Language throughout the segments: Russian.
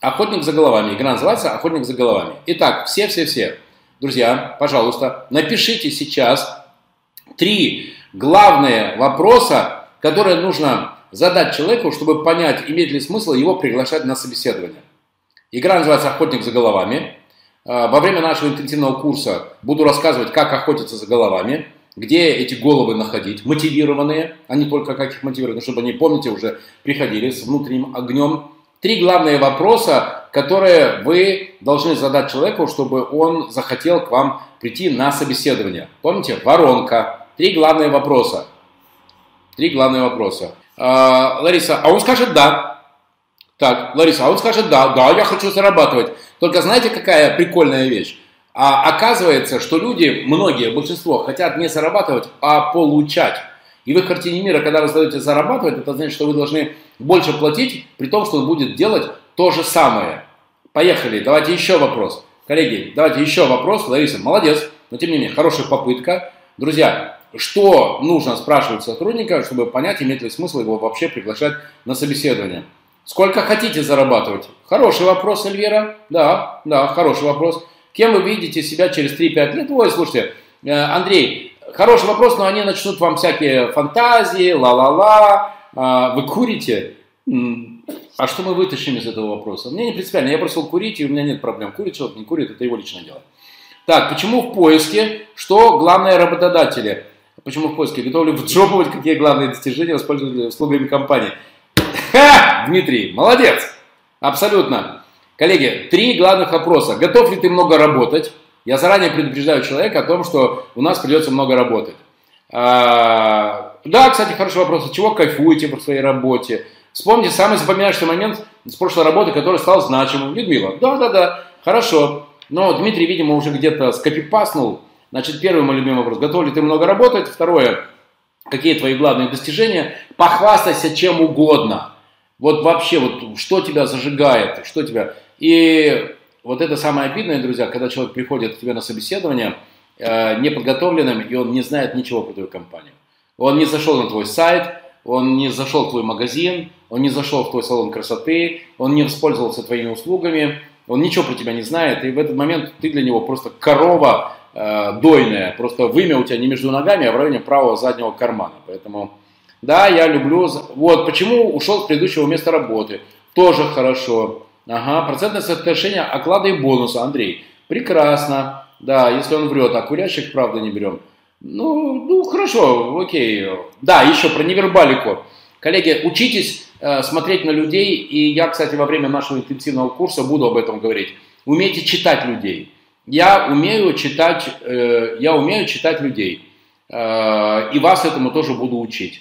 Охотник за головами. Игра называется Охотник за головами. Итак, все-все-все. Друзья, пожалуйста, напишите сейчас три главные вопроса, которые нужно задать человеку, чтобы понять, имеет ли смысл его приглашать на собеседование. Игра называется «Охотник за головами». А, во время нашего интенсивного курса буду рассказывать, как охотиться за головами, где эти головы находить, мотивированные, а не только как их мотивировать, чтобы они, помните, уже приходили с внутренним огнем. Три главные вопроса, которые вы должны задать человеку, чтобы он захотел к вам прийти на собеседование. Помните? Воронка. Три главные вопроса. Три главные вопроса. А, Лариса, а он скажет «да». Так, Лариса, а он скажет «да, да, я хочу зарабатывать». Только знаете, какая прикольная вещь? А оказывается, что люди, многие, большинство, хотят не зарабатывать, а получать. И в их картине мира, когда вы задаете зарабатывать, это значит, что вы должны больше платить, при том, что он будет делать то же самое. Поехали, давайте еще вопрос. Коллеги, давайте еще вопрос. Лариса, молодец, но тем не менее, хорошая попытка. Друзья, что нужно спрашивать сотрудника, чтобы понять, имеет ли смысл его вообще приглашать на собеседование. Сколько хотите зарабатывать? Хороший вопрос, Эльвира. Да, да, хороший вопрос. Кем вы видите себя через 3-5 лет? Ой, слушайте, э, Андрей, хороший вопрос, но они начнут вам всякие фантазии, ла-ла-ла. А, вы курите? А что мы вытащим из этого вопроса? Мне не принципиально, я бросил курить, и у меня нет проблем. Курит человек, не курит, это его личное дело. Так, почему в поиске? Что главное работодатели? Почему в поиске? Готовы ли вджопывать, какие главные достижения воспользоваться услугами компании? Ха! Дмитрий, молодец! Абсолютно. Коллеги, три главных вопроса. Готов ли ты много работать? Я заранее предупреждаю человека о том, что у нас придется много работать. А, да, кстати, хороший вопрос. От чего кайфуете по своей работе? Вспомните самый запоминающий момент с прошлой работы, который стал значимым. Людмила, да-да-да, хорошо. Но Дмитрий, видимо, уже где-то скопипаснул Значит, первый мой любимый вопрос. Готов ли ты много работать? Второе. Какие твои главные достижения? Похвастайся чем угодно. Вот вообще, вот что тебя зажигает, что тебя... И вот это самое обидное, друзья, когда человек приходит к тебе на собеседование э, неподготовленным, и он не знает ничего про твою компанию. Он не зашел на твой сайт, он не зашел в твой магазин, он не зашел в твой салон красоты, он не воспользовался твоими услугами, он ничего про тебя не знает, и в этот момент ты для него просто корова, э, дойная, просто вымя у тебя не между ногами, а в районе правого заднего кармана. Поэтому, да, я люблю... Вот, почему ушел с предыдущего места работы? Тоже хорошо. Ага, процентное соотношение оклада и бонуса, Андрей. Прекрасно. Да, если он врет, а курящих, правда, не берем. Ну, ну, хорошо, окей. Да, еще про невербалику. Коллеги, учитесь э, смотреть на людей, и я, кстати, во время нашего интенсивного курса буду об этом говорить. Умейте читать людей. Я умею читать, э, я умею читать людей. Э, и вас этому тоже буду учить.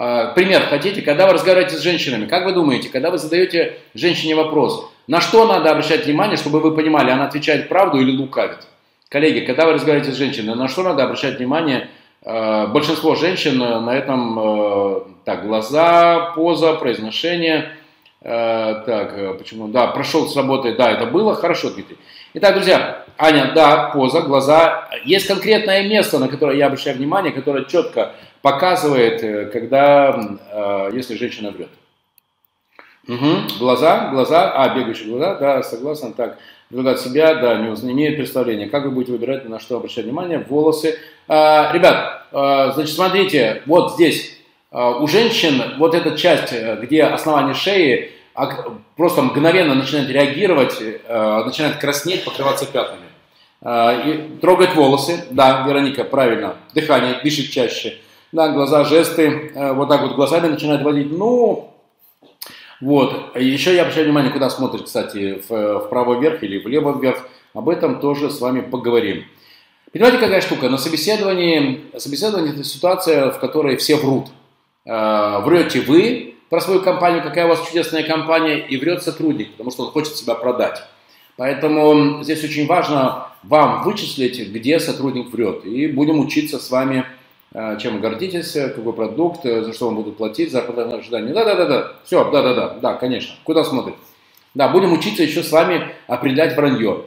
Э, пример хотите, когда вы разговариваете с женщинами, как вы думаете, когда вы задаете женщине вопрос, на что надо обращать внимание, чтобы вы понимали, она отвечает правду или лукавит? Коллеги, когда вы разговариваете с женщиной, на что надо обращать внимание? Большинство женщин на этом, так, глаза, поза, произношение. Так, почему? Да, прошел с работы, да, это было, хорошо, Дмитрий. Итак, друзья, Аня, да, поза, глаза. Есть конкретное место, на которое я обращаю внимание, которое четко показывает, э, когда, э, если женщина врет. Угу. Глаза, глаза, а, бегающие глаза, да, согласен, так, от себя, да, не, не имеет представления. Как вы будете выбирать, на что обращать внимание? Волосы. А, ребят, а, значит, смотрите, вот здесь у женщин вот эта часть, э, где основание шеи, а просто мгновенно начинает реагировать, э, начинает краснеть, покрываться пятнами. Э, и трогать волосы, да, Вероника, правильно, дыхание, дышит чаще. Да, глаза, жесты, э, вот так вот глазами начинает водить. Ну, вот. Еще я обращаю внимание, куда смотрит, кстати, вправо вверх или влево вверх. Об этом тоже с вами поговорим. Понимаете, какая штука? На собеседовании, собеседование – это ситуация, в которой все врут. Врете вы, про свою компанию, какая у вас чудесная компания, и врет сотрудник, потому что он хочет себя продать. Поэтому здесь очень важно вам вычислить, где сотрудник врет. И будем учиться с вами, э, чем вы гордитесь, какой продукт, э, за что вам будут платить, зарплата ожидания. Да-да-да-да, все, да-да-да, да, конечно. Куда смотрит? Да, будем учиться еще с вами определять вранье.